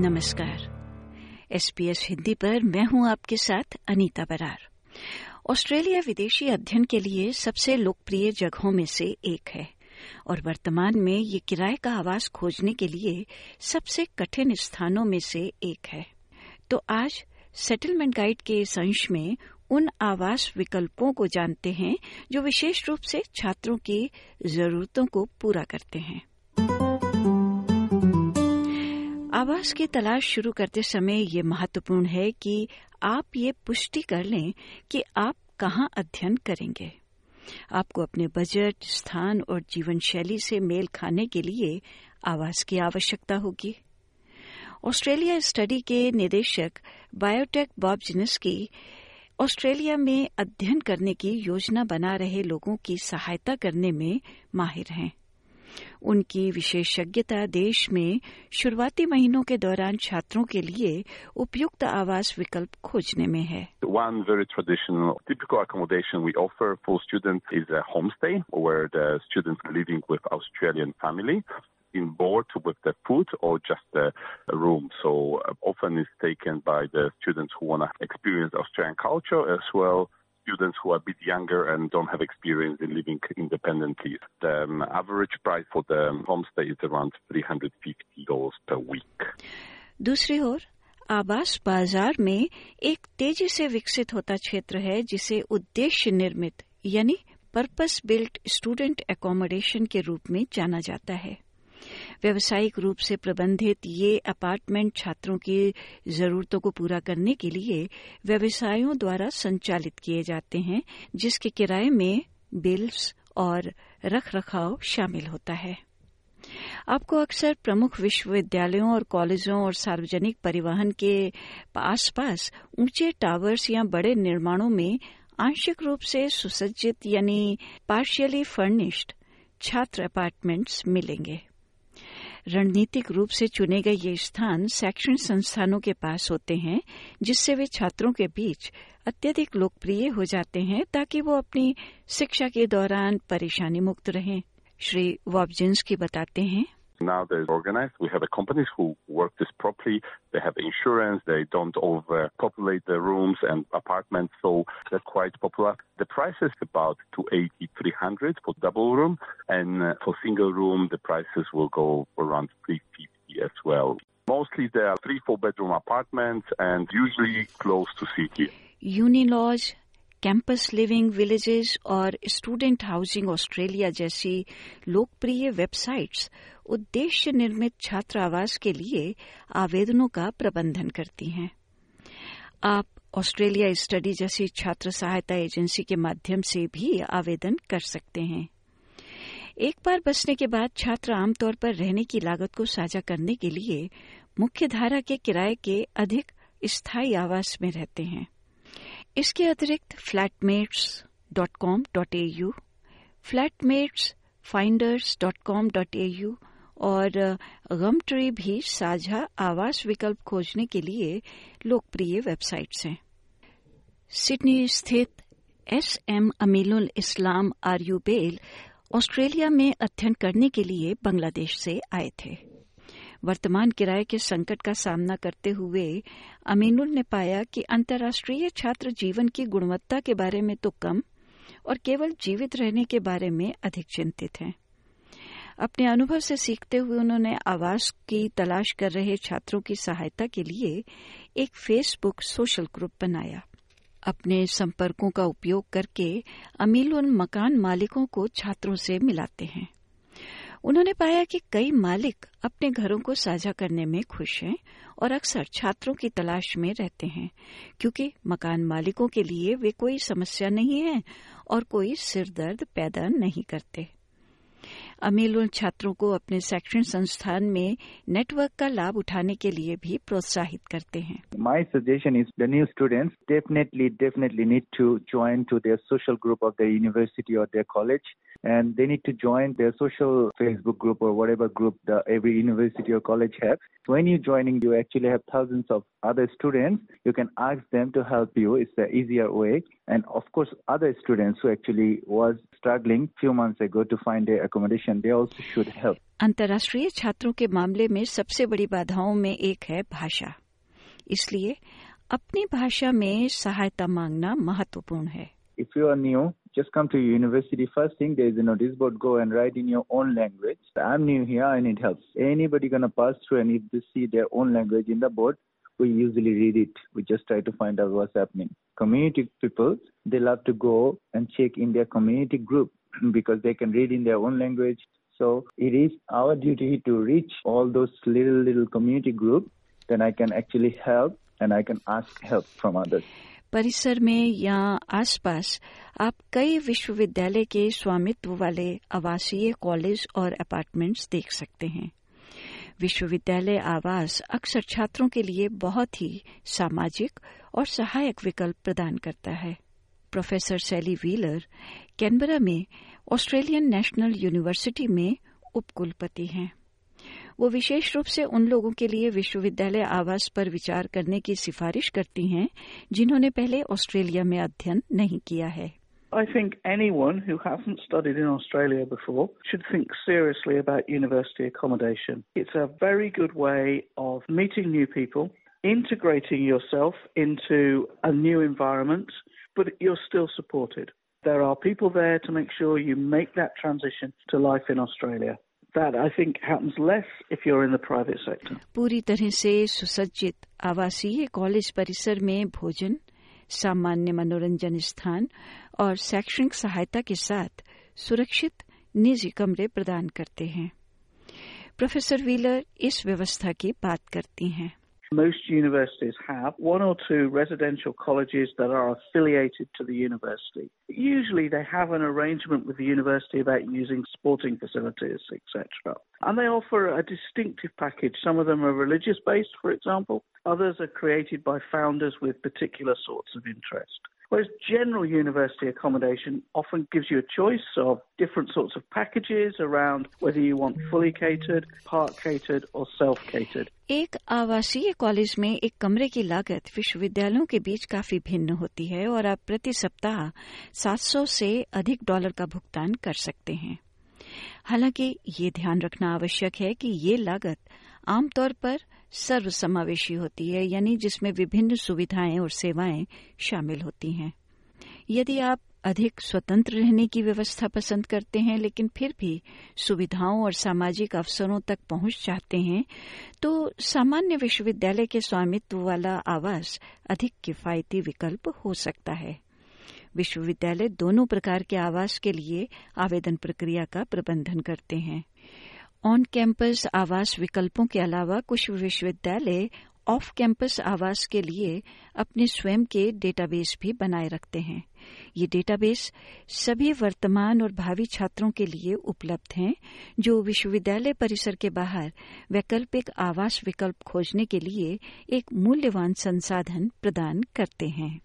नमस्कार। एसपीएस हिंदी पर मैं हूँ आपके साथ अनीता बरार। ऑस्ट्रेलिया विदेशी अध्ययन के लिए सबसे लोकप्रिय जगहों में से एक है और वर्तमान में ये किराए का आवास खोजने के लिए सबसे कठिन स्थानों में से एक है। तो आज सेटलमेंट गाइड के इस अंश में उन आवास विकल्पों को जानते हैं जो विशेष रूप से छात्रों की जरूरतों को पूरा करते हैं। आवास की तलाश शुरू करते समय ये महत्वपूर्ण है कि आप ये पुष्टि कर लें कि आप कहाँ अध्ययन करेंगे। आपको अपने बजट, स्थान और जीवन शैली से मेल खाने के लिए आवास की आवश्यकता होगी। ऑस्ट्रेलिया स्टडी के निदेशक बायोटेक बॉब जिनस्की ऑस्ट्रेलिया में अध्ययन करने की योजना बना रहे लोगों की सहायता करने में माहिर हैं। उनकी विशेषज्ञता देश में शुरुआती महीनों के दौरान छात्रों के लिए उपयुक्त आवास विकल्प खोजने में है। One very traditional typical accommodation we offer for student is a home stay where the students living with Australian family in board with the food or just the room. So uh, often it's taken by the students who want to experience Australian culture as well. Students who are a bit younger and don't have experience in living independently. The um, average price for the homestay is around $350 per week. दूसरी ओर आवास बाज़ार में एक तेज़ी से विकसित होता क्षेत्र है जिसे उद्देश्य निर्मित यानी पर्पस बिल्ट स्टूडेंट एकोमोडेशन के रूप में जाना जाता है व्यावसायिक रूप से प्रबंधित ये अपार्टमेंट छात्रों की जरूरतों को पूरा करने के लिए व्यवसायों द्वारा संचालित किए जाते हैं, जिसके किराए में बिल्स और रख रखाव शामिल होता है। आपको अक्सर प्रमुख विश्वविद्यालयों और कॉलेजों और सार्वजनिक परिवहन के आसपास ऊँचे टावर्स या बड़े निर्माणों में आंशिक रूप से सुसज्जित यानी पार्शियली फर्निश्ड छात्र अपार्टमेंट्स मिलेंगे। रणनीतिक रूप से चुने गए ये स्थान शैक्षणिक संस्थानों के पास होते हैं, जिससे वे छात्रों के बीच अत्यधिक लोकप्रिय हो जाते हैं ताकि वो अपनी शिक्षा के दौरान परेशानी मुक्त रहें। श्री वॉबजिन्स बताते हैं। Now they're organized. We have companies who work this properly. They have insurance. They don't overpopulate the rooms and apartments, so they're quite popular. The price is about 280, 300 for double room, and uh, for single room, the prices will go around 350 as well. Mostly they are three, four bedroom apartments and usually close to city. Unilodge campus living villages और student housing Australia जैसी लोकप्रिय websites उद्देश्य निर्मित छात्र आवास के लिए आवेदनों का प्रबंधन करती हैं। आप ऑस्ट्रेलिया स्टडी जैसी छात्र सहायता एजेंसी के माध्यम से भी आवेदन कर सकते हैं। एक बार बसने के बाद छात्र आमतौर पर रहने की लागत को साझा करने के लिए मुख्य धारा के किराए के अधिक स्थायी आवास में रहते हैं। इसके अतिरिक्त flatmates dot com dot A U flatmates finders dot com dot A U और गम ट्री भी साझा आवास विकल्प खोजने के लिए लोकप्रिय वेबसाइट्स हैं। सिडनी स्थित एस एम अमीलुल इस्लाम आर्यू बेल ऑस्ट्रेलिया में अध्ययन करने के लिए बांग्लादेश से आए थे। वर्तमान किराए के संकट का सामना करते हुए अमीनुल ने पाया कि अंतर्राष्ट्रीय छात्र जीवन की गुणवत्ता के बारे में तो कम और केवल जीवित रहने के बारे में अधिक चिंतित हैं। अपने अनुभव से सीखते हुए उन्होंने आवास की तलाश कर रहे छात्रों की सहायता के लिए एक फेसबुक सोशल ग्रुप बनाया। अपने संपर्कों का उपयोग करके अमील उन मकान मालिकों को छात्रों से मिलाते हैं। उन्होंने पाया कि कई मालिक अपने घरों को साझा करने में खुश हैं और अक्सर छात्रों की तलाश में रहते हैं, क्योंकि मकान मालिकों के लिए वे कोई समस्या नहीं है और कोई सिरदर्द पैदा नहीं करते। अमील उन छात्रों को अपने शैक्षणिक संस्थान में नेटवर्क का लाभ उठाने के लिए भी प्रोत्साहित करते हैं। My suggestion is the new students definitely definitely need to join to their social group of the university or their college and they need to join their social Facebook group or whatever group every university or college have when you joining you actually have thousands of other students you can ask them to help you it's a easier way and of course other students who actually was struggling few months ago to find their accommodation they also should help अंतर्राष्ट्रीय छात्रों के मामले में सबसे बड़ी बाधाओं में एक है भाषा इसलिए अपनी भाषा में सहायता मांगना महत्वपूर्ण है if you are new just come to university first thing there is a notice board go and write in your own language i'm new here i need help anybody gonna pass through and if they see their own language in the board we usually read it we just try to find out what's happening community people they love to go and check in their community group because they can read in their own language so it is our duty to reach all those little little community group then i can actually help and i can ask help from others परिसर में या आसपास आप कई विश्वविद्यालय के स्वामित्व वाले आवासीय कॉलेज और अपार्टमेंट्स देख सकते हैं विश्वविद्यालय आवास अक्सर छात्रों के लिए बहुत ही सामाजिक और सहायक विकल्प प्रदान करता है। प्रोफेसर सैली व्हीलर कैनबरा में ऑस्ट्रेलियन नेशनल यूनिवर्सिटी में उपकुलपति हैं। वो विशेष रूप से उन लोगों के लिए विश्वविद्यालय आवास पर विचार करने की सिफारिश करती हैं जिन्होंने पहले ऑस्ट्रेलिया में अध्ययन नहीं किया है। I think anyone who hasn't studied in Australia before should think seriously about university accommodation. It's a very good way of meeting new people, integrating yourself into a new environment, but you're still supported. There are people there to make sure you make that transition to life in Australia. That I think happens less if you're in the private sector. पूरी तरह से सुसज्जित आवासीय college परिसर में भोजन सामान्य मनोरंजन स्थान और शैक्षणिक सहायता के साथ सुरक्षित निजी कमरे प्रदान करते हैं प्रोफेसर व्हीलर इस व्यवस्था की बात करती हैं Most universities have one or two residential colleges that are affiliated to the university. Usually they have an arrangement with the university about using sporting facilities, etc. And they offer a distinctive package. Some of them are religious based, for example. Others are created by founders with particular sorts of interest. Whereas general university accommodation often gives you a choice of different sorts of packages around whether you want fully catered, part catered, or self catered. एक आवासीय college में एक कमरे की लागत विश्वविद्यालयों के बीच काफी भिन्न होती है और आप प्रति सप्ताह 700 से अधिक डॉलर का भुगतान कर सकते हैं हालाँकि ये ध्यान रखना आवश्यक है कि ये लागत आमतौर पर सर्वसमावेशी होती है, यानी जिसमें विभिन्न सुविधाएँ और सेवाएँ शामिल होती हैं। यदि आप अधिक स्वतंत्र रहने की व्यवस्था पसंद करते हैं, लेकिन फिर भी सुविधाओं और सामाजिक अवसरों तक पहुँच चाहते हैं तो सामान्य विश्वविद्यालय के स्वामित्व वाला आवास अधिक किफायती विकल्प हो सकता है। विश्वविद्यालय दोनों प्रकार के आवास के लिए आवेदन प्रक्रिया का प्रबंधन करते हैं। ऑन कैंपस आवास विकल्पों के अलावा कुछ विश्वविद्यालय ऑफ़ कैंपस आवास के लिए अपने स्वयं के डेटाबेस भी बनाए रखते हैं। ये डेटाबेस सभी वर्तमान और भावी छात्रों के लिए उपलब्ध हैं, जो विश्वविद्यालय परिसर के बाहर वैकल्पिक आवास विकल्प खोजने के लिए एक मूल्यवान संसाधन प्रदान करते हैं।